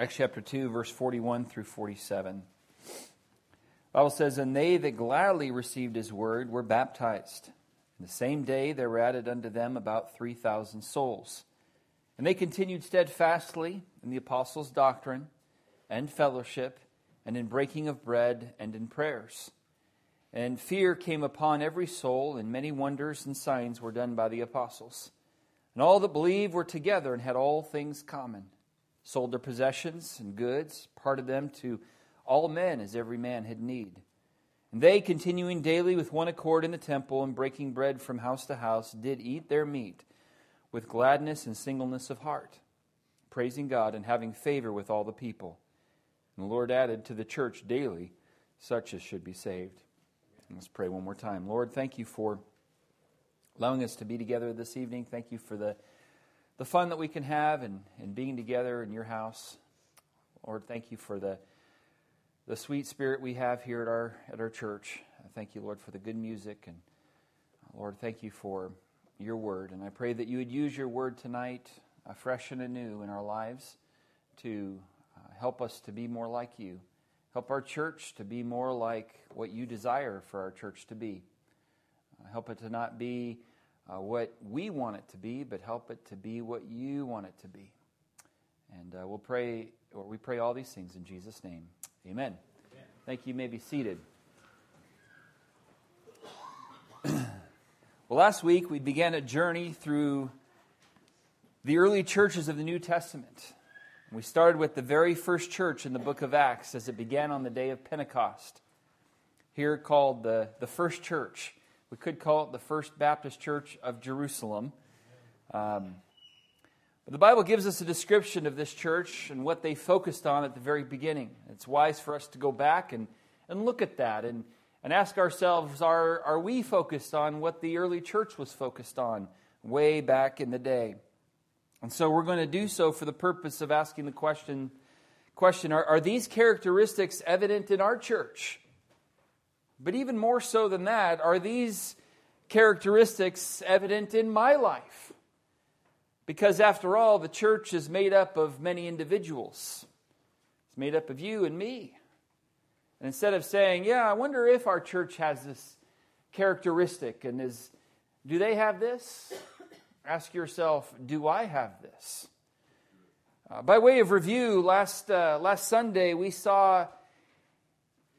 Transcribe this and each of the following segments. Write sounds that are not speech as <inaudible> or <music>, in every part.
Acts chapter 2, verse 41 through 47. The Bible says, And they that gladly received his word were baptized. And the same day there were added unto them about 3,000 souls. And they continued steadfastly in the apostles' doctrine and fellowship, and in breaking of bread and in prayers. And fear came upon every soul, and many wonders and signs were done by the apostles. And all that believed were together and had all things common, sold their possessions and goods, parted them to all men as every man had need. And they, continuing daily with one accord in the temple and breaking bread from house to house, did eat their meat with gladness and singleness of heart, praising God and having favor with all the people. And the Lord added to the church daily such as should be saved. Let's pray one more time. Lord, thank you for allowing us to be together this evening. Thank you for the, the fun that we can have and, and being together in your house. Lord, thank you for the, the sweet spirit we have here at our, at our church. Thank you, Lord, for the good music. And Lord, thank you for your word. And I pray that you would use your word tonight, uh, fresh and anew in our lives, to uh, help us to be more like you. Help our church to be more like what you desire for our church to be. Uh, help it to not be uh, what we want it to be, but help it to be what you want it to be. And uh, we'll pray, or we pray all these things in Jesus' name. Amen. Amen. Thank you. you may be seated. <clears throat> well, last week we began a journey through the early churches of the New Testament. We started with the very first church in the book of Acts as it began on the day of Pentecost. Here called the, the first church. We could call it the First Baptist Church of Jerusalem. Um, but the Bible gives us a description of this church and what they focused on at the very beginning. It's wise for us to go back and, and look at that and, and ask ourselves are, are we focused on what the early church was focused on way back in the day? And so we're going to do so for the purpose of asking the question, question are, are these characteristics evident in our church? But even more so than that, are these characteristics evident in my life? Because after all, the church is made up of many individuals. It's made up of you and me. And instead of saying, yeah, I wonder if our church has this characteristic and is, do they have this? Ask yourself, do I have this? Uh, by way of review, last, uh, last Sunday we saw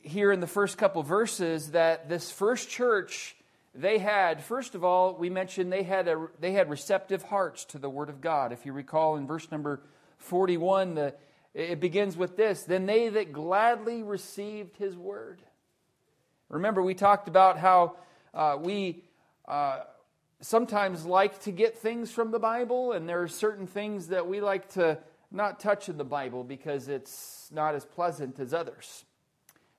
here in the first couple verses that this first church they had first of all we mentioned they had a, they had receptive hearts to the word of god if you recall in verse number 41 the, it begins with this then they that gladly received his word remember we talked about how uh, we uh, sometimes like to get things from the Bible, and there are certain things that we like to not touch in the Bible because it's not as pleasant as others.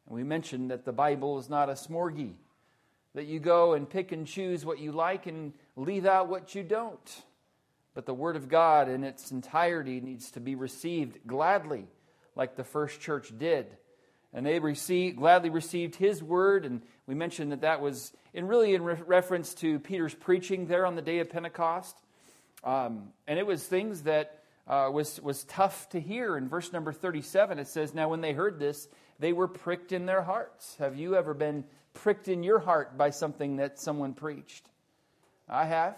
And we mentioned that the Bible is not a smorgy, that you go and pick and choose what you like and leave out what you don't. But the Word of God in its entirety needs to be received gladly, like the first church did. And they received, gladly received His Word, and we mentioned that that was in really in re- reference to Peter's preaching there on the day of Pentecost. Um, and it was things that uh, was, was tough to hear. In verse number 37, it says, Now when they heard this, they were pricked in their hearts. Have you ever been pricked in your heart by something that someone preached? I have.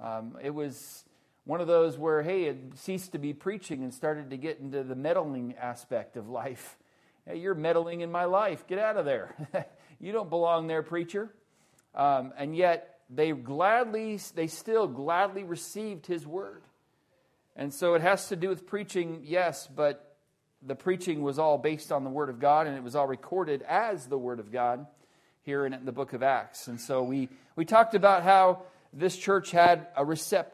Um, it was one of those where, hey, it ceased to be preaching and started to get into the meddling aspect of life. Hey, you're meddling in my life. Get out of there. <laughs> You don't belong there, preacher. Um, and yet they gladly, they still gladly received his word. And so it has to do with preaching, yes, but the preaching was all based on the word of God and it was all recorded as the word of God here in the book of Acts. And so we, we talked about how this church had, a recept,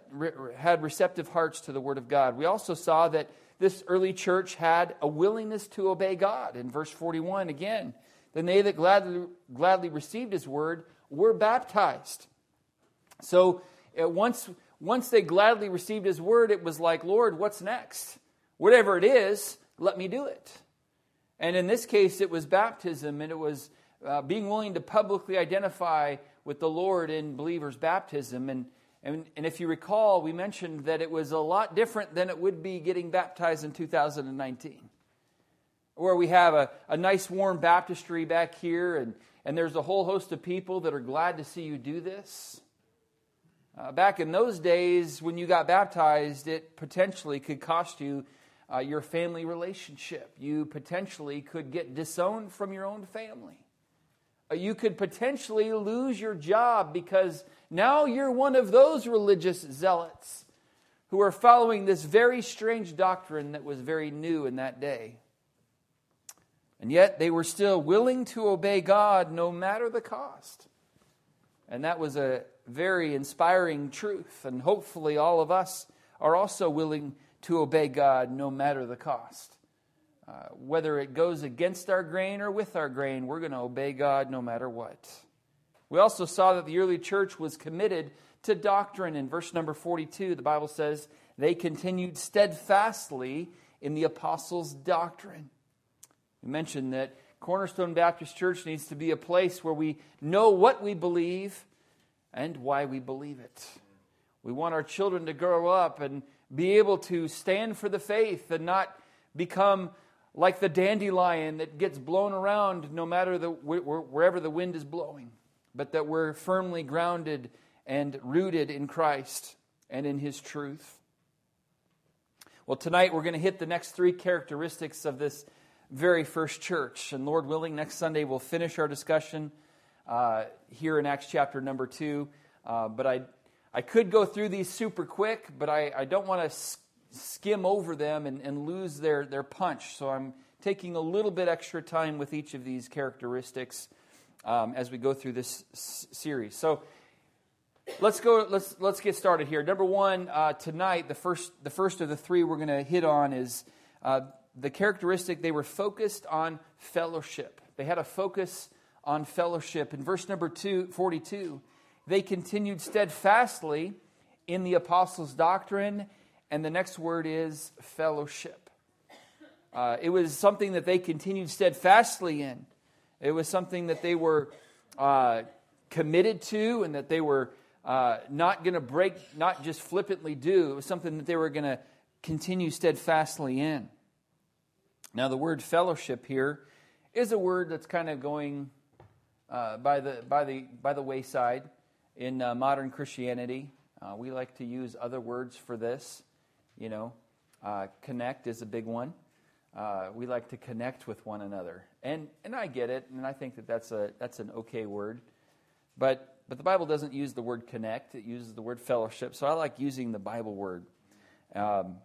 had receptive hearts to the word of God. We also saw that this early church had a willingness to obey God. In verse 41, again, then they that gladly, gladly received his word were baptized. So uh, once, once they gladly received his word, it was like, Lord, what's next? Whatever it is, let me do it. And in this case, it was baptism, and it was uh, being willing to publicly identify with the Lord in believers' baptism. And, And, and if you recall, we mentioned that it was a lot different than it would be getting baptized in 2019, where we have a, a nice warm baptistry back here, and, and there's a whole host of people that are glad to see you do this. Uh, back in those days, when you got baptized, it potentially could cost you uh, your family relationship. You potentially could get disowned from your own family. Uh, you could potentially lose your job because now you're one of those religious zealots who are following this very strange doctrine that was very new in that day. And yet they were still willing to obey God no matter the cost. And that was a very inspiring truth. And hopefully, all of us are also willing to obey God no matter the cost. Uh, whether it goes against our grain or with our grain, we're going to obey God no matter what. We also saw that the early church was committed to doctrine. In verse number 42, the Bible says, they continued steadfastly in the apostles' doctrine. We mentioned that Cornerstone Baptist Church needs to be a place where we know what we believe and why we believe it. We want our children to grow up and be able to stand for the faith and not become like the dandelion that gets blown around no matter the, wherever the wind is blowing but that we're firmly grounded and rooted in Christ and in His truth. Well, tonight we're going to hit the next three characteristics of this very first church. And Lord willing, next Sunday we'll finish our discussion uh, here in Acts chapter number two. Uh, but I, I could go through these super quick, but I, I don't want to skim over them and, and lose their, their punch. So I'm taking a little bit extra time with each of these characteristics um, as we go through this s- series. So let's go. Let's let's get started here. Number one uh, tonight, the first the first of the three we're going to hit on is uh, the characteristic. They were focused on fellowship. They had a focus on fellowship. In verse number two, 42, they continued steadfastly in the apostles' doctrine, and the next word is fellowship. Uh, it was something that they continued steadfastly in. It was something that they were uh, committed to and that they were uh, not going to break, not just flippantly do. It was something that they were going to continue steadfastly in. Now, the word fellowship here is a word that's kind of going uh, by, the, by, the, by the wayside in uh, modern Christianity. Uh, we like to use other words for this. You know, uh, connect is a big one uh, we like to connect with one another. And, and I get it, and I think that that's, a, that's an okay word. But, but the Bible doesn't use the word connect, it uses the word fellowship. So I like using the Bible word. Um,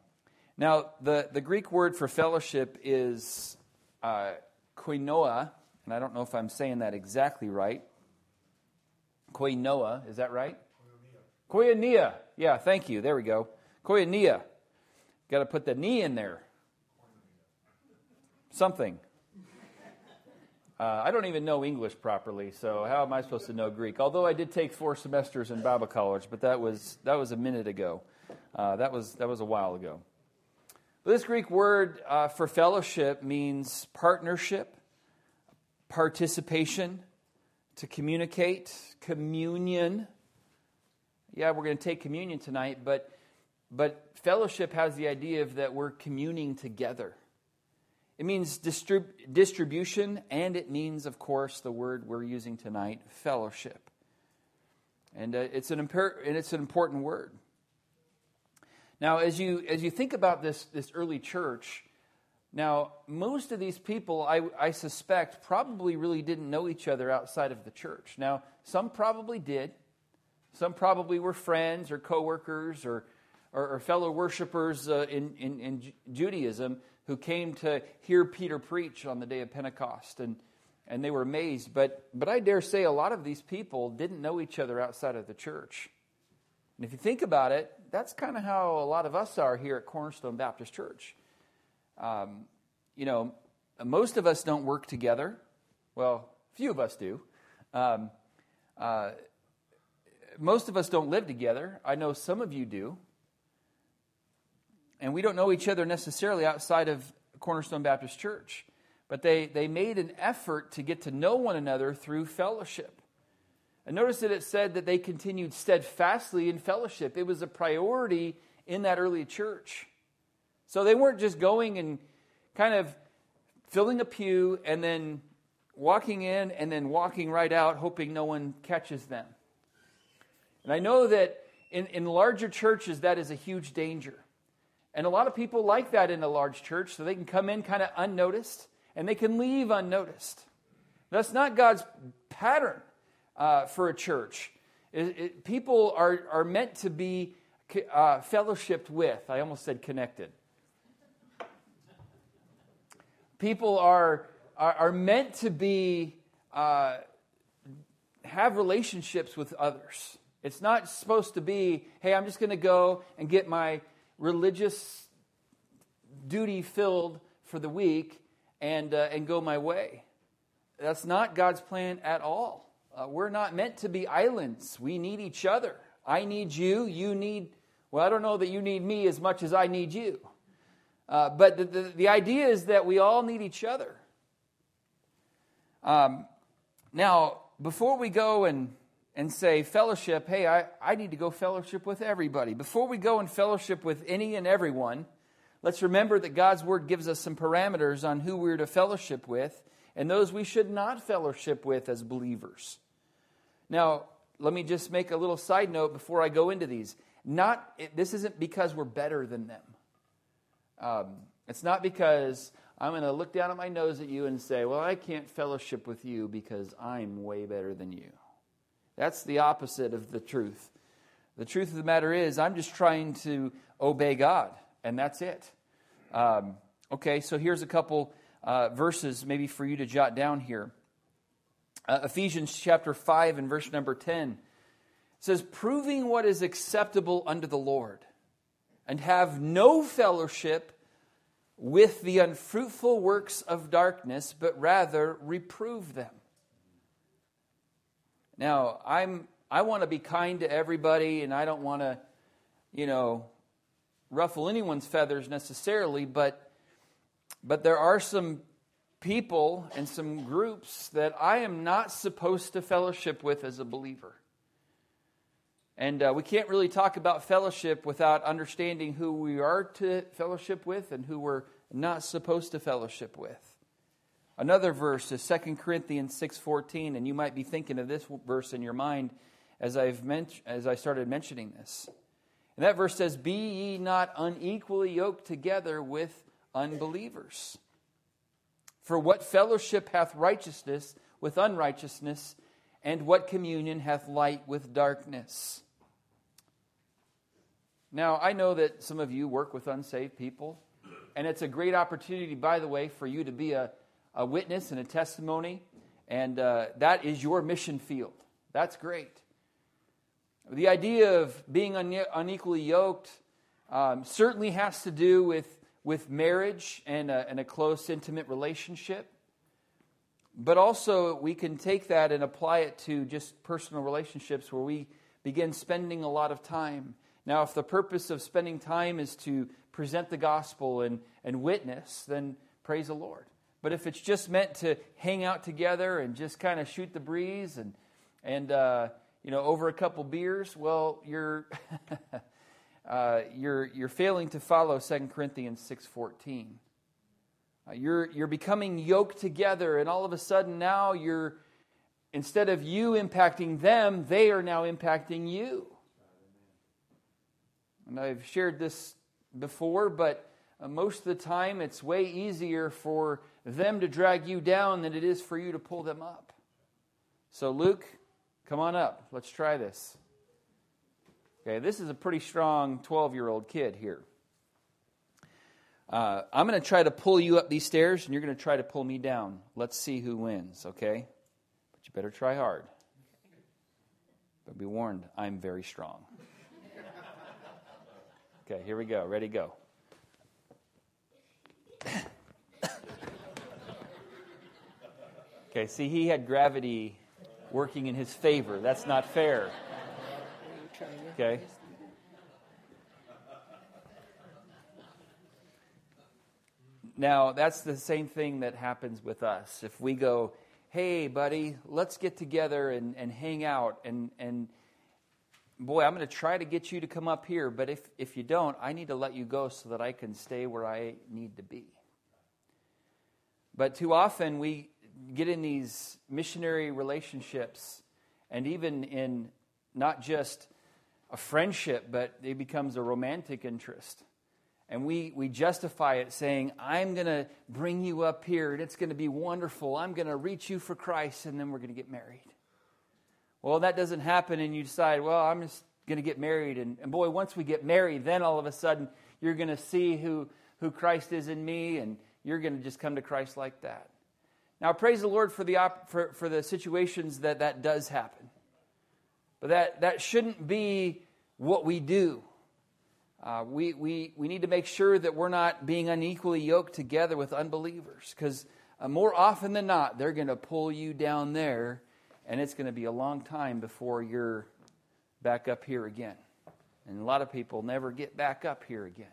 now, the, the Greek word for fellowship is uh, koinoa, and I don't know if I'm saying that exactly right. Koinoa, is that right? Koinonia. Koinonia. Yeah, thank you. There we go. Koinonia. Got to put the knee in there something. Uh, I don't even know English properly, so how am I supposed to know Greek? Although I did take four semesters in Bible college, but that was that was a minute ago. Uh, that was that was a while ago. But this Greek word uh, for fellowship means partnership, participation, to communicate, communion. Yeah, we're going to take communion tonight, but but fellowship has the idea of that we're communing together. It means distrib- distribution, and it means, of course, the word we're using tonight, fellowship. And, uh, it's, an imper- and it's an important word. Now, as you, as you think about this, this early church, now, most of these people, I, I suspect, probably really didn't know each other outside of the church. Now, some probably did. Some probably were friends or coworkers or, or, or fellow worshipers uh, in, in, in Judaism who came to hear Peter preach on the day of Pentecost, and, and they were amazed. But, but I dare say a lot of these people didn't know each other outside of the church. And if you think about it, that's kind of how a lot of us are here at Cornerstone Baptist Church. Um, you know, most of us don't work together. Well, few of us do. Um, uh, most of us don't live together. I know some of you do and we don't know each other necessarily outside of Cornerstone Baptist Church. But they, they made an effort to get to know one another through fellowship. And notice that it said that they continued steadfastly in fellowship. It was a priority in that early church. So they weren't just going and kind of filling a pew and then walking in and then walking right out, hoping no one catches them. And I know that in, in larger churches, that is a huge danger. And a lot of people like that in a large church, so they can come in kind of unnoticed and they can leave unnoticed. That's not God's pattern uh, for a church. It, it, people are, are meant to be uh, fellowshipped with. I almost said connected. People are, are, are meant to be, uh, have relationships with others. It's not supposed to be, hey, I'm just going to go and get my religious duty filled for the week and, uh, and go my way. That's not God's plan at all. Uh, we're not meant to be islands. We need each other. I need you. You need, well, I don't know that you need me as much as I need you. Uh, but the, the, the, idea is that we all need each other. Um, now, before we go and, and say fellowship, hey, I, I need to go fellowship with everybody. Before we go and fellowship with any and everyone, let's remember that God's Word gives us some parameters on who we're to fellowship with and those we should not fellowship with as believers. Now, let me just make a little side note before I go into these. Not this isn't because we're better than them. Um, it's not because I'm going to look down at my nose at you and say, "Well, I can't fellowship with you because I'm way better than you." That's the opposite of the truth. The truth of the matter is, I'm just trying to obey God, and that's it. Um, okay, so here's a couple uh, verses maybe for you to jot down here. Uh, Ephesians chapter 5 and verse number 10 says, Proving what is acceptable unto the Lord, and have no fellowship with the unfruitful works of darkness, but rather reprove them. Now, I'm I want to be kind to everybody and I don't want to, you know, ruffle anyone's feathers necessarily, but but there are some people and some groups that I am not supposed to fellowship with as a believer. And uh, we can't really talk about fellowship without understanding who we are to fellowship with and who we're not supposed to fellowship with. Another verse is 2 Corinthians 6:14 and you might be thinking of this verse in your mind as I've ment- as I started mentioning this. And that verse says, "Be ye not unequally yoked together with unbelievers." For what fellowship hath righteousness with unrighteousness, and what communion hath light with darkness? Now, I know that some of you work with unsaved people, and it's a great opportunity, by the way, for you to be a, a witness and a testimony, and uh, that is your mission field. That's great. The idea of being unequally yoked um, certainly has to do with with marriage and a, and a close, intimate relationship. But also, we can take that and apply it to just personal relationships where we begin spending a lot of time. Now, if the purpose of spending time is to present the gospel and, and witness, then praise the Lord. But if it's just meant to hang out together and just kind of shoot the breeze and, and uh, you know, over a couple beers, well, you're <laughs> uh, you're, you're failing to follow 2 Corinthians 6.14. Uh, you're, you're becoming yoked together, and all of a sudden now you're, instead of you impacting them, they are now impacting you. And I've shared this before, but uh, most of the time it's way easier for them to drag you down than it is for you to pull them up. So, Luke, come on up. Let's try this. Okay, this is a pretty strong 12 year old kid here. Uh, I'm going to try to pull you up these stairs, and you're going to try to pull me down. Let's see who wins, okay? But you better try hard. But be warned, I'm very strong. Okay, here we go. Ready, go. okay, see, he had gravity working in his favor. That's not fair. Okay? Now, that's the same thing that happens with us. If we go, hey, buddy, let's get together and, and hang out. And, and boy, I'm going to try to get you to come up here, but if, if you don't, I need to let you go so that I can stay where I need to be. But too often we get in these missionary relationships and even in not just a friendship, but it becomes a romantic interest. And we, we justify it saying, I'm going to bring you up here and it's going to be wonderful. I'm going to reach you for Christ and then we're going to get married. Well, that doesn't happen and you decide, well, I'm just going to get married. And, and boy, once we get married, then all of a sudden you're going to see who, who Christ is in me and you're going to just come to Christ like that. Now, praise the Lord for the, op- for, for the situations that that does happen. But that, that shouldn't be what we do. Uh, we, we, we need to make sure that we're not being unequally yoked together with unbelievers because uh, more often than not, they're going to pull you down there, and it's going to be a long time before you're back up here again. And a lot of people never get back up here again.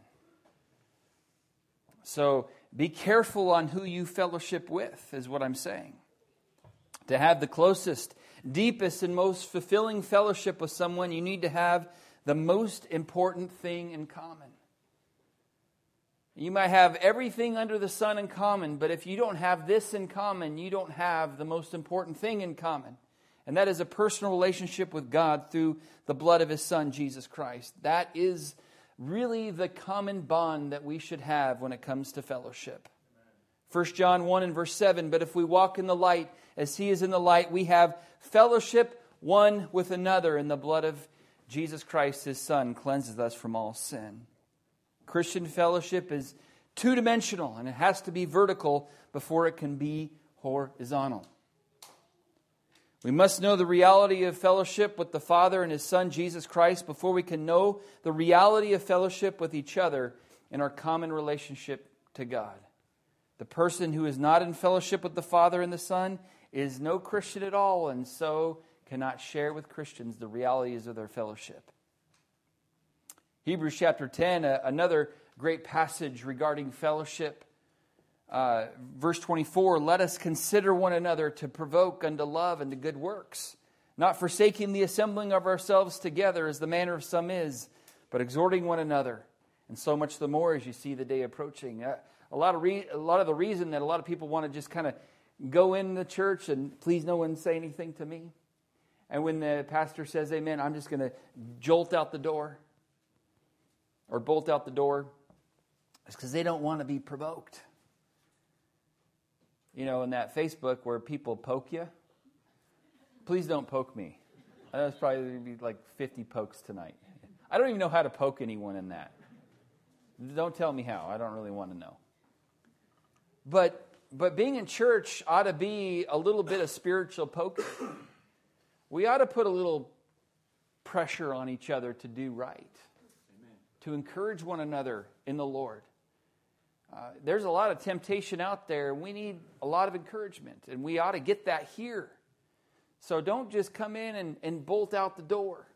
So be careful on who you fellowship with, is what I'm saying. To have the closest, deepest, and most fulfilling fellowship with someone, you need to have the most important thing in common. You might have everything under the sun in common, but if you don't have this in common, you don't have the most important thing in common. And that is a personal relationship with God through the blood of His Son, Jesus Christ. That is really the common bond that we should have when it comes to fellowship. 1 John 1 and verse 7 But if we walk in the light as He is in the light, we have fellowship one with another, and the blood of Jesus Christ, his Son, cleanses us from all sin. Christian fellowship is two dimensional and it has to be vertical before it can be horizontal. We must know the reality of fellowship with the Father and His Son, Jesus Christ, before we can know the reality of fellowship with each other in our common relationship to God. The person who is not in fellowship with the Father and the Son is no Christian at all, and so cannot share with Christians the realities of their fellowship. Hebrews chapter 10, uh, another great passage regarding fellowship. Uh, verse 24 Let us consider one another to provoke unto love and to good works, not forsaking the assembling of ourselves together as the manner of some is, but exhorting one another, and so much the more as you see the day approaching. Uh, a, lot of re- a lot of the reason that a lot of people want to just kind of go in the church and please no one say anything to me and when the pastor says amen, I'm just going to jolt out the door or bolt out the door. It's because they don't want to be provoked. You know, in that Facebook where people poke you, please don't poke me. That's probably going to be like 50 pokes tonight. I don't even know how to poke anyone in that. Don't tell me how. I don't really want to know. But but being in church ought to be a little bit of spiritual poking we ought to put a little pressure on each other to do right. To encourage one another in the Lord. Uh, there's a lot of temptation out there, and we need a lot of encouragement, and we ought to get that here. So don't just come in and, and bolt out the door.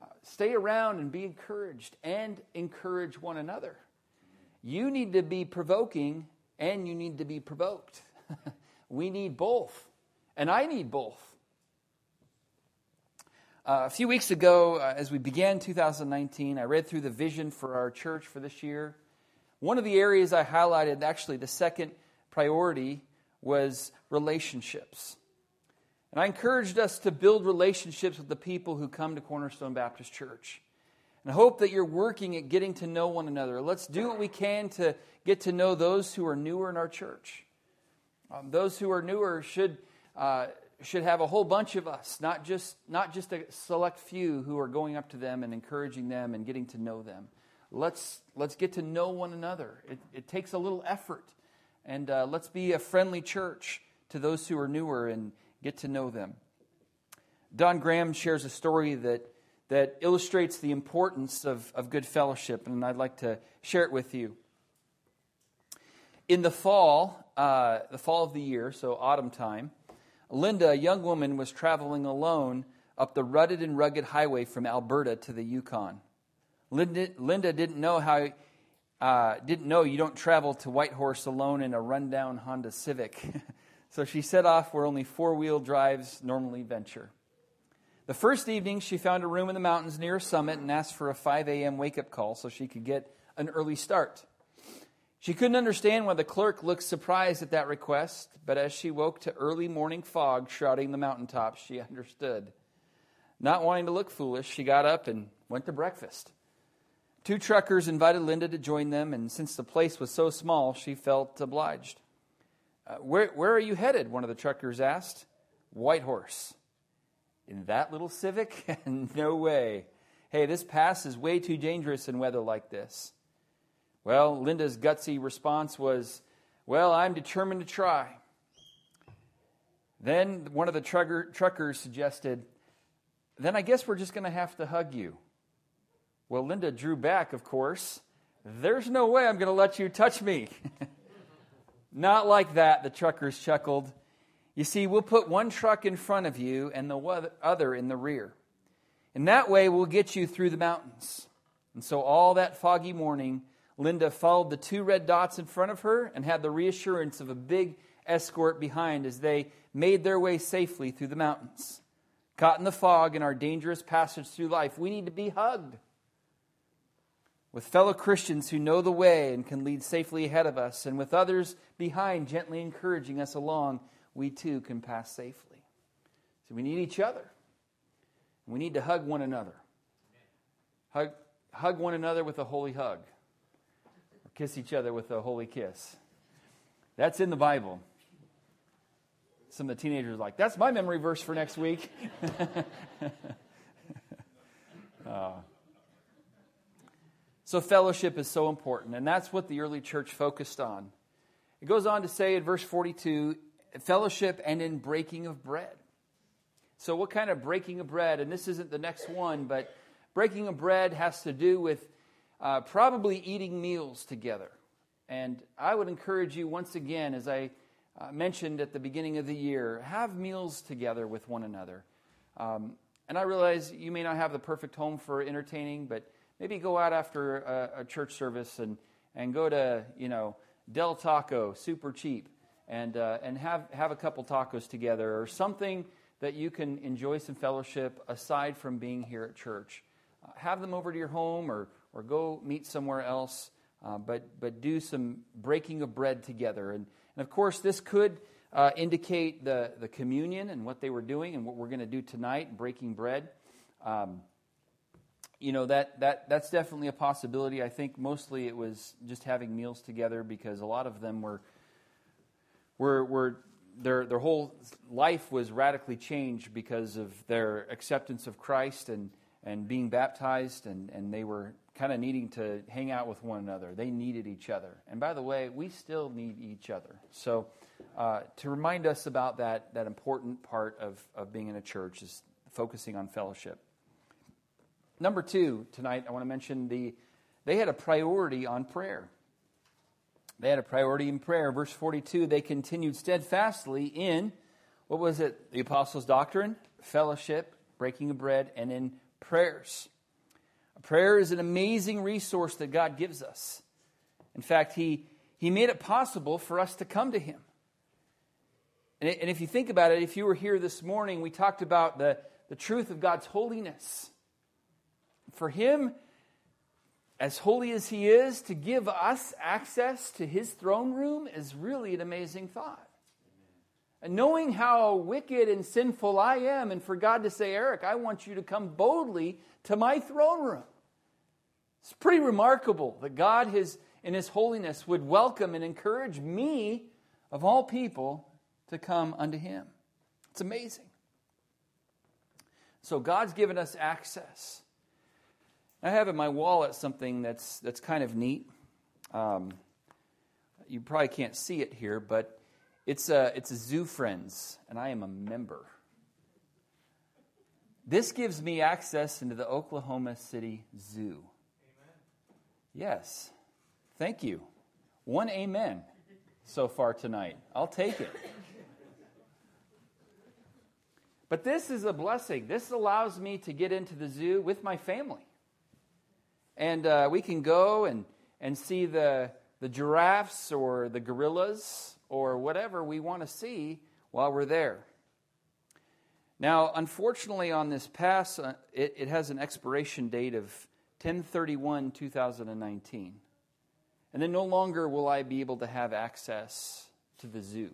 Uh, stay around and be encouraged and encourage one another. You need to be provoking and you need to be provoked. <laughs> we need both, and I need both. Uh, a few weeks ago, uh, as we began 2019, I read through the vision for our church for this year. One of the areas I highlighted, actually, the second priority, was relationships. And I encouraged us to build relationships with the people who come to Cornerstone Baptist Church. And I hope that you're working at getting to know one another. Let's do what we can to get to know those who are newer in our church. Um, those who are newer should. Uh, should have a whole bunch of us, not just, not just a select few who are going up to them and encouraging them and getting to know them. Let's, let's get to know one another. It, it takes a little effort. And uh, let's be a friendly church to those who are newer and get to know them. Don Graham shares a story that, that illustrates the importance of, of good fellowship, and I'd like to share it with you. In the fall, uh, the fall of the year, so autumn time, Linda, a young woman, was traveling alone up the rutted and rugged highway from Alberta to the Yukon. Linda, Linda didn't know how uh, didn't know you don't travel to Whitehorse alone in a rundown Honda Civic. <laughs> So she set off where only four wheel drives normally venture. The first evening, she found a room in the mountains near a summit and asked for a 5 a.m. wake up call so she could get an early start. She couldn't understand why the clerk looked surprised at that request, but as she woke to early morning fog shrouding the mountaintops, she <laughs> understood. Not wanting to look foolish, she got up and went to breakfast. Two truckers invited Linda to join them, and since the place was so small, she felt obliged. Uh, where, where are you headed? One of the truckers asked. Whitehorse. In that little Civic? <laughs> no way. Hey, this pass is way too dangerous in weather like this. Well, Linda's gutsy response was, Well, I'm determined to try. Then one of the trucker, truckers suggested, Then I guess we're just going to have to hug you. Well, Linda drew back, of course. There's no way I'm going to let you touch me. <laughs> Not like that, the truckers chuckled. You see, we'll put one truck in front of you and the other in the rear. In that way, we'll get you through the mountains. And so, all that foggy morning, Linda followed the two red dots in front of her and had the reassurance of a big escort behind as they made their way safely through the mountains. Caught in the fog in our dangerous passage through life, we need to be hugged with fellow Christians who know the way and can lead safely ahead of us, and with others behind gently encouraging us along, we too can pass safely. So we need each other. We need to hug one another. Hug, hug one another with a holy hug kiss each other with a holy kiss. That's in the Bible. Some of the teenagers are like, that's my memory verse for next week. <laughs> uh, so, fellowship is so important, and that's what the early church focused on. It goes on to say in verse 42 fellowship and in breaking of bread. So, what kind of breaking of bread? And this isn't the next one, but breaking of bread has to do with uh, probably eating meals together. And I would encourage you once again, as I uh, mentioned at the beginning of the year, have meals together with one another. Um, and I realize you may not have the perfect home for entertaining, but maybe go out after a, a church service and, and go to, you know, Del Taco, super cheap, and, uh, and have, have a couple tacos together or something that you can enjoy some fellowship aside from being here at church. Uh, have them over to your home or, or go meet somewhere else, uh, but, but do some breaking of bread together. And, and of course, this could uh, indicate the, the communion and what they were doing and what we're going to do tonight, breaking bread. Um, you know, that, that, that's definitely a possibility. I think mostly it was just having meals together because a lot of them were, were, were their, their whole life was radically changed because of their acceptance of Christ and, and being baptized, and, and they were kind of needing to hang out with one another. They needed each other. And by the way, we still need each other. So, uh, to remind us about that, that important part of, of being in a church is focusing on fellowship. Number two, tonight, I want to mention the they had a priority on prayer. They had a priority in prayer. Verse 42, they continued steadfastly in, what was it? The apostles' doctrine, fellowship, breaking of bread, and in prayers. Prayer is an amazing resource that God gives us. In fact, He, he made it possible for us to come to Him. And, and if you think about it, if you were here this morning, we talked about the, the truth of God's holiness. For Him, as holy as He is, to give us access to His throne room is really an amazing thought. And knowing how wicked and sinful I am, and for God to say, Eric, I want you to come boldly to my throne room. It's pretty remarkable that God, has, in His holiness, would welcome and encourage me, of all people, to come unto Him. It's amazing. So God's given us access. I have in my wallet something that's, that's kind of neat. Um, you probably can't see it here, but it's a, it's a Zoo Friends, and I am a member. This gives me access into the Oklahoma City Zoo. Yes. Thank you. One amen so far tonight. I'll take it. But this is a blessing. This allows me to get into the zoo with my family. And uh, we can go and, and see the, the giraffes or the gorillas or whatever we want to see while we're there. Now, unfortunately, on this pass, uh, it, it has an expiration date of 1031 2019. And then no longer will I be able to have access to the zoo.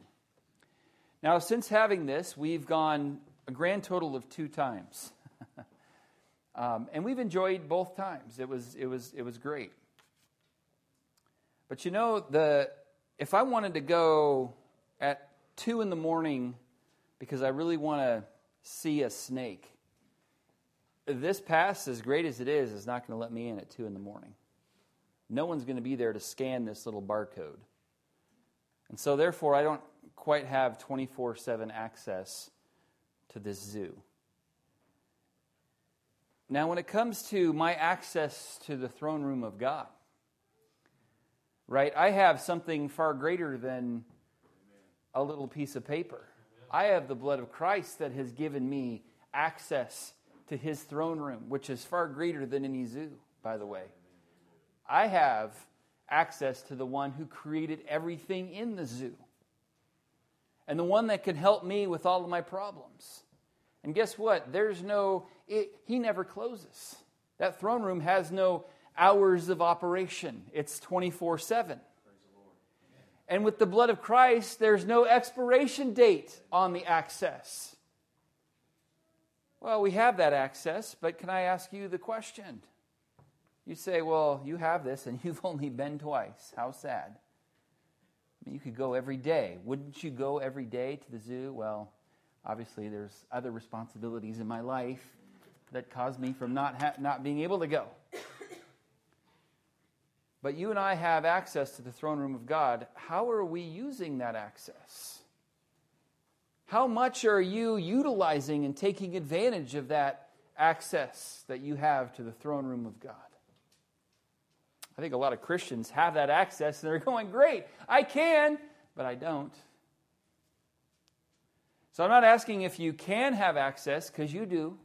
Now, since having this, we've gone a grand total of two times. <laughs> um, and we've enjoyed both times. It was, it, was, it was great. But you know, the, if I wanted to go at 2 in the morning because I really want to see a snake, this pass, as great as it is, is not going to let me in at 2 in the morning. No one's going to be there to scan this little barcode. And so, therefore, I don't quite have 24 7 access to this zoo. Now, when it comes to my access to the throne room of God, right, I have something far greater than a little piece of paper. I have the blood of Christ that has given me access to his throne room, which is far greater than any zoo, by the way. I have access to the one who created everything in the zoo and the one that can help me with all of my problems. And guess what? There's no, it, he never closes. That throne room has no hours of operation, it's 24 7. And with the blood of Christ, there's no expiration date on the access. Well, we have that access, but can I ask you the question? You say, well, you have this and <laughs> you've only been twice. How sad. I mean, you could go every day. Wouldn't you go every day to the zoo? Well, obviously, there's other responsibilities in my life that cause me from not, ha- not being able to go. But you and I have access to the throne room of God. How are we using that access? How much are you utilizing and taking advantage of that access that you have to the throne room of God? I think a lot of Christians have that access and they're <laughs> going, Great, I can, but I don't. So I'm not asking if you can have access, because you do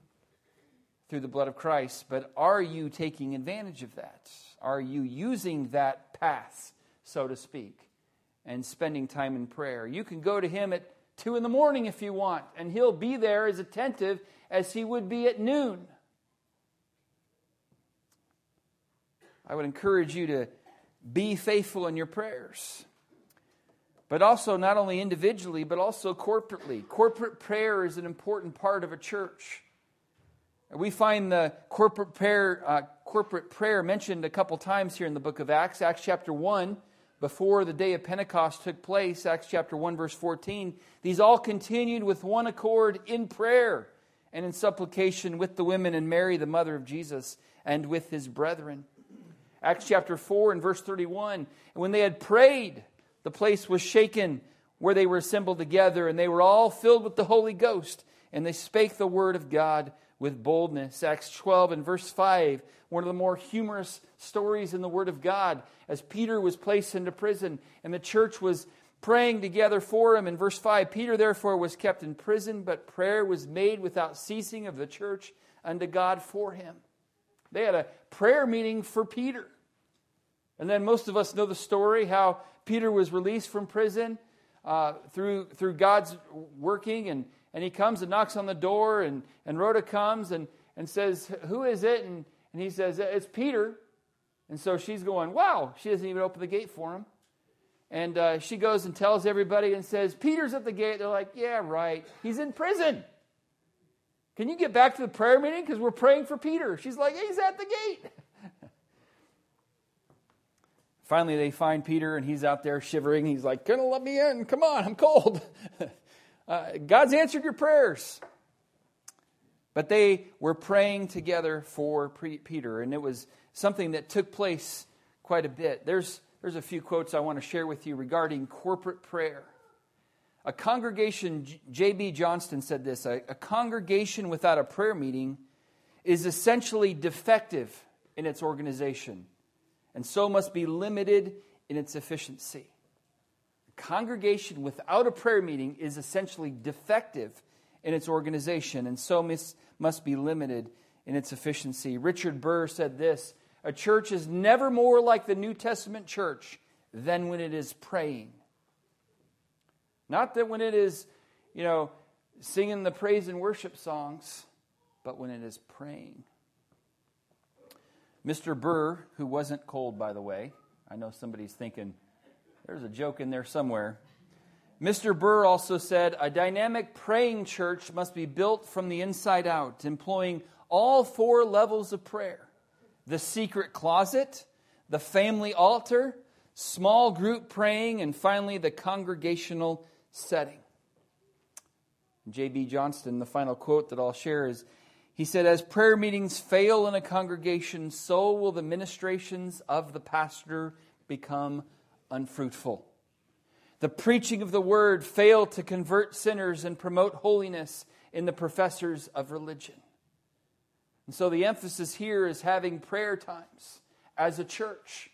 through the blood of Christ, but are you taking advantage of that? Are you using that path, so to speak, and spending time in prayer? You can go to Him at 2 in the morning if you want, and He'll be there as attentive as He would be at noon. I would encourage you to be faithful in your prayers. But also, not only individually, but also corporately. Corporate prayer is an important part of a church. We find the corporate prayer, uh, corporate prayer mentioned a couple times here in the book of Acts. Acts chapter 1, before the day of Pentecost took place, Acts chapter 1, verse 14. These all continued with one accord in prayer and in supplication with the women and Mary, the mother of Jesus, and with his brethren. Acts chapter 4 and verse 31. And when they had prayed, the place was shaken where they were assembled together, and they were all filled with the Holy Ghost, and they spake the word of God with boldness. Acts 12 and verse 5, one of the more humorous stories in the Word of God, as Peter was placed into prison and the church was praying together for him. In verse 5, Peter therefore was kept in prison, but prayer was made without ceasing of the church unto God for him. They had a prayer meeting for Peter. And then most of us know the story how Peter was released from prison uh, through, through God's working, and, and he comes and knocks on the door, and, and Rhoda comes and, and says, Who is it? And, and he says, It's Peter. And so she's going, Wow. She doesn't even open the gate for him. And uh, she goes and tells everybody and says, Peter's at the gate. They're like, Yeah, right. He's in prison. Can you get back to the prayer meeting? Because we're praying for Peter. She's like, He's at the gate. <laughs> Finally, they find Peter, and he's out there shivering. He's like, you let me in? Come on, I'm cold. <laughs> uh, God's answered your prayers. But they were praying together for Peter, and it was something that took place quite a bit. There's, there's a few quotes I want to share with you regarding corporate prayer. A congregation, J.B. Johnston said this a, a congregation without a prayer meeting is essentially defective in its organization and so must be limited in its efficiency. Congregation without a prayer meeting is essentially defective in its organization and so must, must be limited in its efficiency. Richard Burr said this A church is never more like the New Testament church than when it is praying. Not that when it is, you know, singing the praise and worship songs, but when it is praying. Mr. Burr, who wasn't cold, by the way, I know somebody's thinking, there's a joke in there somewhere. Mr. Burr also said a dynamic praying church must be built from the inside out, employing all four levels of prayer the secret closet, the family altar, small group praying, and finally the congregational setting. J.B. Johnston, the final quote that I'll share is he said, As prayer meetings fail in a congregation, so will the ministrations of the pastor become unfruitful. The preaching of the word fail to convert sinners and promote holiness in the professors of religion. And so the emphasis here is having prayer times as a church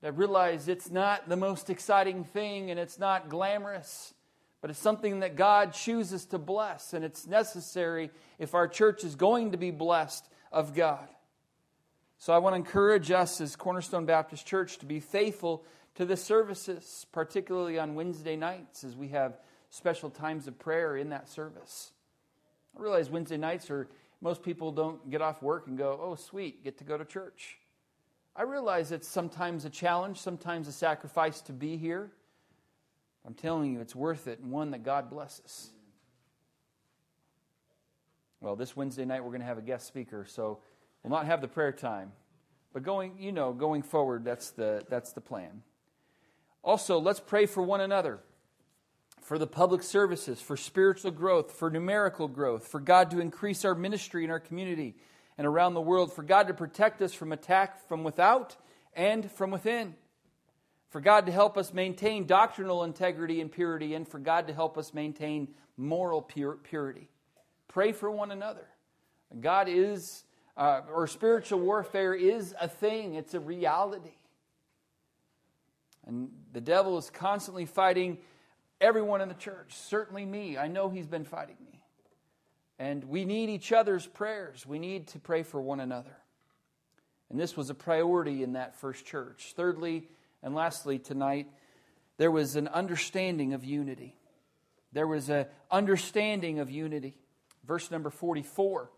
that realize it's not the most exciting thing and it's not glamorous, but it's something that God chooses to bless, and it's necessary if our church is going to be blessed of God. So I want to encourage us as Cornerstone Baptist Church to be faithful to the services, particularly on Wednesday nights as we have special times of prayer in that service. I realize Wednesday nights are most people don't get off work and go, oh, sweet, get to go to church. I realize it's sometimes a challenge, sometimes a sacrifice to be here. I'm telling you, it's worth it and one that God blesses. Well, this Wednesday night we're going to have a guest speaker, so we'll not have the prayer time. But going, you know, going forward, that's the, that's the plan. Also, let's pray for one another for the public services, for spiritual growth, for numerical growth, for God to increase our ministry in our community and around the world, for God to protect us from attack from without and from within, for God to help us maintain doctrinal integrity and purity, and for God to help us maintain moral purity. Pray for one another. God is, uh, or spiritual warfare is a thing, it's a reality. And the devil is constantly fighting everyone in the church, certainly me. I know he's been fighting me. And we need each other's prayers. We need to pray for one another. And this was a priority in that first church. Thirdly, and lastly, tonight, there was an understanding of unity. There was an understanding of unity. Verse number 44.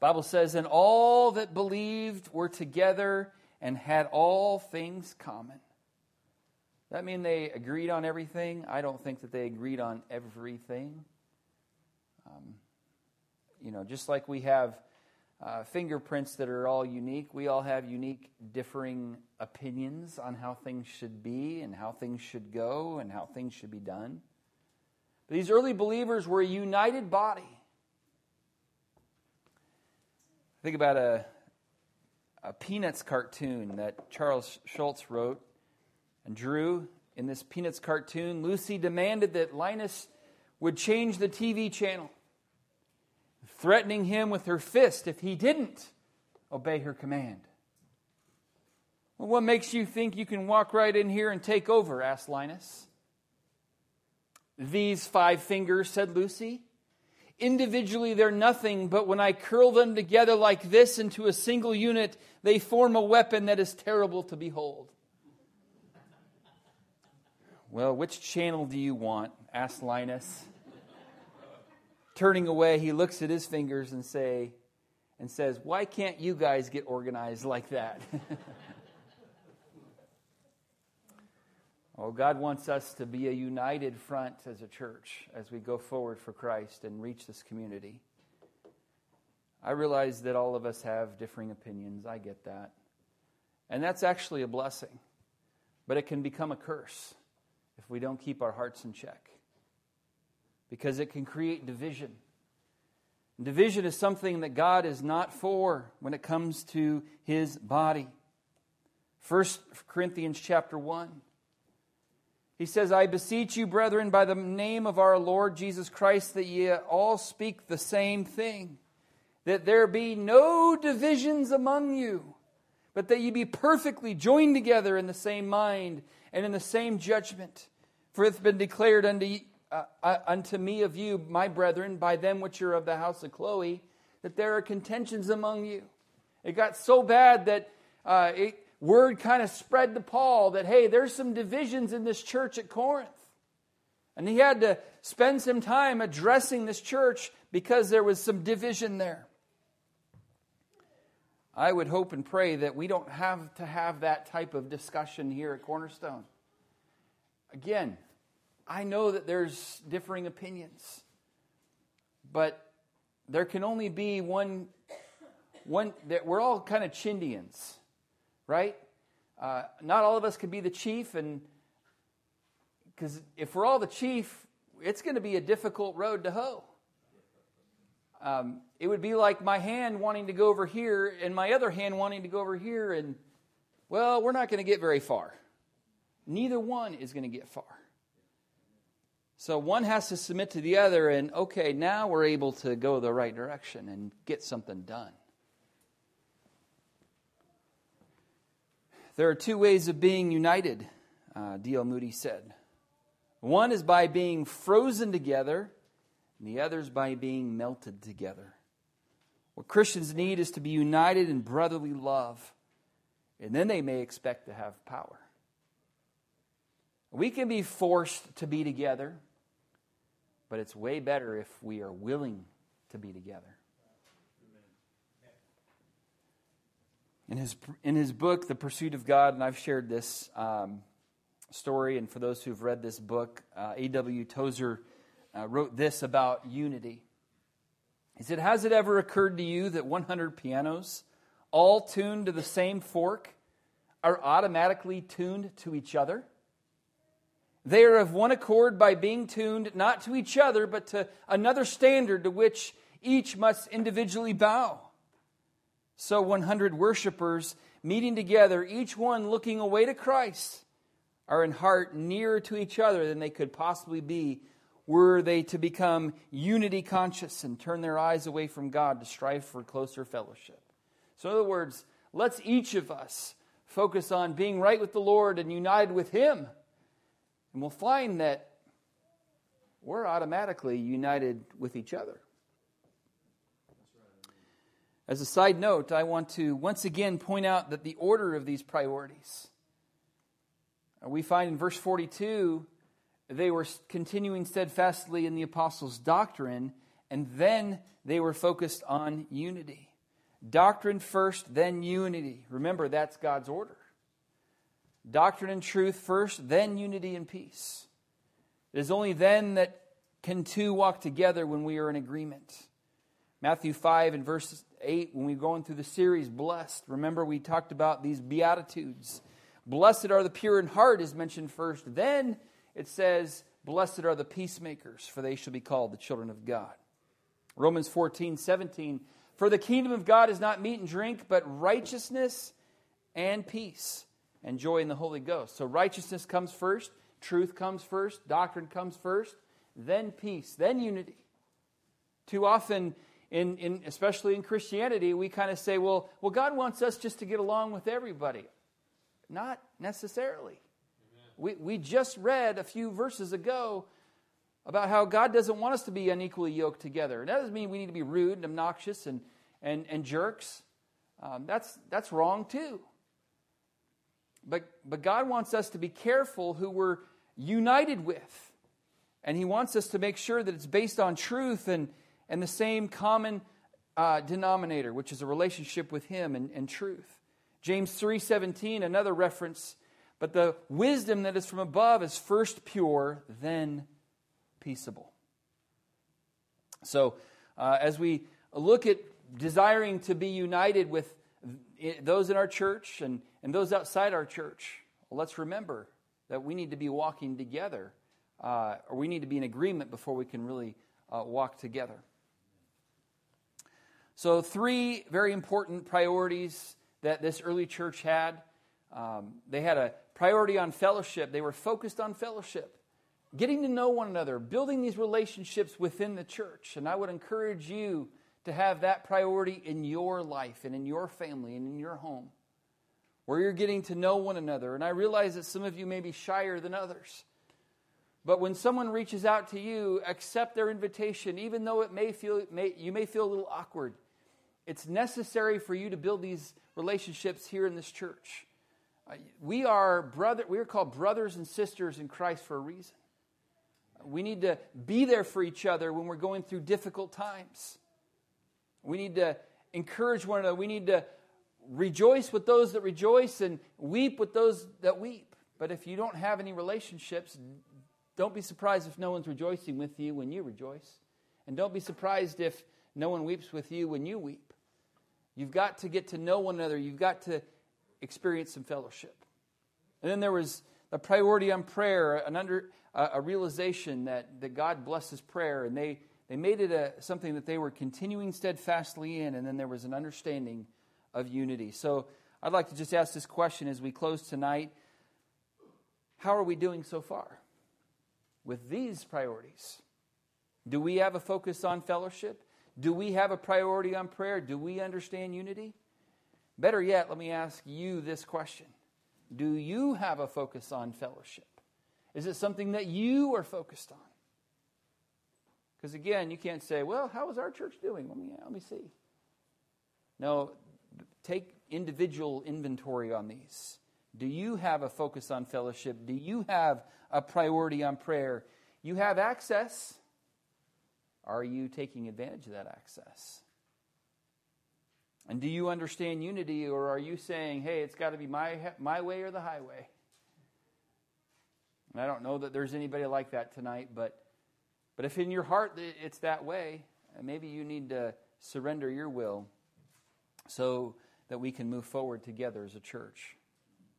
Bible says, And all that believed were together and had all things common that mean they agreed on everything? I don't think that they agreed on everything. Um, you know, just like we have uh, fingerprints that are all unique, we all have unique, differing opinions on how things should be and how things should go and how things should be done. But these early believers were a united body. Think about a, a Peanuts cartoon that Charles Schulz wrote and Drew, in this Peanuts cartoon, Lucy demanded that Linus would change the TV channel, threatening him with her fist if he didn't obey her command. Well, what makes you think you can walk right in here and take over? asked Linus. These five fingers, said Lucy. Individually, they're nothing, but when I curl them together like this into a single unit, they form a weapon that is terrible to behold. Well, which channel do you want? asked Linus. Turning away, he looks at his fingers and say and says, "Why can't you guys get organized like that?" <laughs> oh, God wants us to be a united front as a church as we go forward for Christ and reach this community. I realize that all of us have differing opinions. I get that. And that's actually a blessing. But it can become a curse if we don't keep our hearts in check. Because it can create division. division is something that God is not for when it comes to his body. 1 Corinthians chapter 1. He says, I beseech you, brethren, by the name of our Lord Jesus Christ, that ye all speak the same thing, that there be no divisions among you, but that ye be perfectly joined together in the same mind and in the same judgment. For it hath been declared unto, uh, uh, unto me of you, my brethren, by them which are of the house of Chloe, that there are contentions among you. It got so bad that uh, it, word kind of spread to Paul that, hey, there's some divisions in this church at Corinth. And he had to spend some time addressing this church because there was some division there. I would hope and pray that we don't have to have that type of discussion here at Cornerstone. Again, I know that there's differing opinions, but there can only be one, one that we're all kind of Chindians, right? Uh, not all of us can be the chief, and because if we're all the chief, it's going to be a difficult road to hoe. Um, it would be like my hand wanting to go over here and my other hand wanting to go over here, and well, we're not going to get very far. Neither one is going to get far. So one has to submit to the other, and okay, now we're able to go the right direction and get something done. There are two ways of being united, uh, D.L. Moody said. One is by being frozen together, and the other is by being melted together. What Christians need is to be united in brotherly love, and then they may expect to have power. We can be forced to be together, but it's way better if we are willing to be together. In his, in his book, The Pursuit of God, and I've shared this um, story, and for those who've read this book, uh, A.W. Tozer uh, wrote this about unity. He said, Has it ever occurred to you that 100 pianos, all tuned to the same fork, are automatically tuned to each other? They are of one accord by being tuned not to each other, but to another standard to which each must individually bow. So 100 worshipers meeting together, each one looking away to Christ, are in heart nearer to each other than they could possibly be were they to become unity conscious and turn their eyes away from God to strive for closer fellowship. So, in other words, let's each of us focus on being right with the Lord and united with Him and we'll find that we're automatically united with each other. As a side note, I want to once again point out that the order of these priorities. Uh, we find in verse 42, they were continuing steadfastly in the apostles' doctrine, and then they were focused on unity. Doctrine first, then unity. Remember, that's God's order. Doctrine and truth first, then unity and peace. It is only then that can two walk together when we are in agreement. Matthew 5 and verse 8, when we're going through the series, Blessed, remember we talked about these Beatitudes. Blessed are the pure in heart is mentioned first. Then it says, Blessed are the peacemakers, for they shall be called the children of God. Romans 14, 17, For the kingdom of God is not meat and drink, but righteousness and peace and joy in the Holy Ghost. So righteousness comes first, truth comes first, doctrine comes first, then peace, then unity. Too often, in, in, especially in Christianity, we kind of say, well, well, God wants us just to get along with everybody. Not necessarily. We, we just read a few verses ago about how God doesn't want us to be unequally yoked together. And that doesn't mean we need to be rude and obnoxious and, and, and jerks. Um, that's, that's wrong too. But, but God wants us to be careful who we're united with. And He wants us to make sure that it's based on truth and, and the same common uh, denominator, which is a relationship with Him and, and truth. James 3:17, another reference, but the wisdom that is from above is first pure, then peaceable. So, uh, as we look at desiring to be united with those in our church and, and those outside our church, well, let's remember that we need to be walking together, uh, or we need to be in agreement before we can really uh, walk together. So, three very important priorities that this early church had. Um, they had a priority on fellowship, they were focused on fellowship, getting to know one another, building these relationships within the church. And I would encourage you to have that priority in your life and in your family and in your home, where you're getting to know one another. And I realize that some of you may be shyer than others. But when someone reaches out to you, accept their invitation, even though it may feel, may, you may feel a little awkward. It's necessary for you to build these relationships here in this church. Uh, we are brother. We are called brothers and sisters in Christ for a reason. We need to be there for each other when we're going through difficult times. We need to encourage one another. We need to rejoice with those that rejoice and weep with those that weep. But if you don't have any relationships, don't be surprised if no one's rejoicing with you when you rejoice. And don't be surprised if no one weeps with you when you weep. You've got to get to know one another. You've got to experience some fellowship. And then there was a priority on prayer, an under, a realization that, that God blesses prayer, and they, they made it a, something that they were continuing steadfastly in, and then there was an understanding of unity. So I'd like to just ask this question as we close tonight How are we doing so far with these priorities? Do we have a focus on fellowship? Do we have a priority on prayer? Do we understand unity? Better yet, let me ask you this question Do you have a focus on fellowship? Is it something that you are focused on? Because again, you can't say, well, how is our church doing? Let me, let me see. No, take individual inventory on these. Do you have a focus on fellowship? Do you have a priority on prayer? You have access. Are you taking advantage of that access? And do you understand unity, or are you saying, hey, it's got to be my, my way or the highway? And I don't know that there's anybody like that tonight, but, but if in your heart it's that way, maybe you need to surrender your will so that we can move forward together as a church.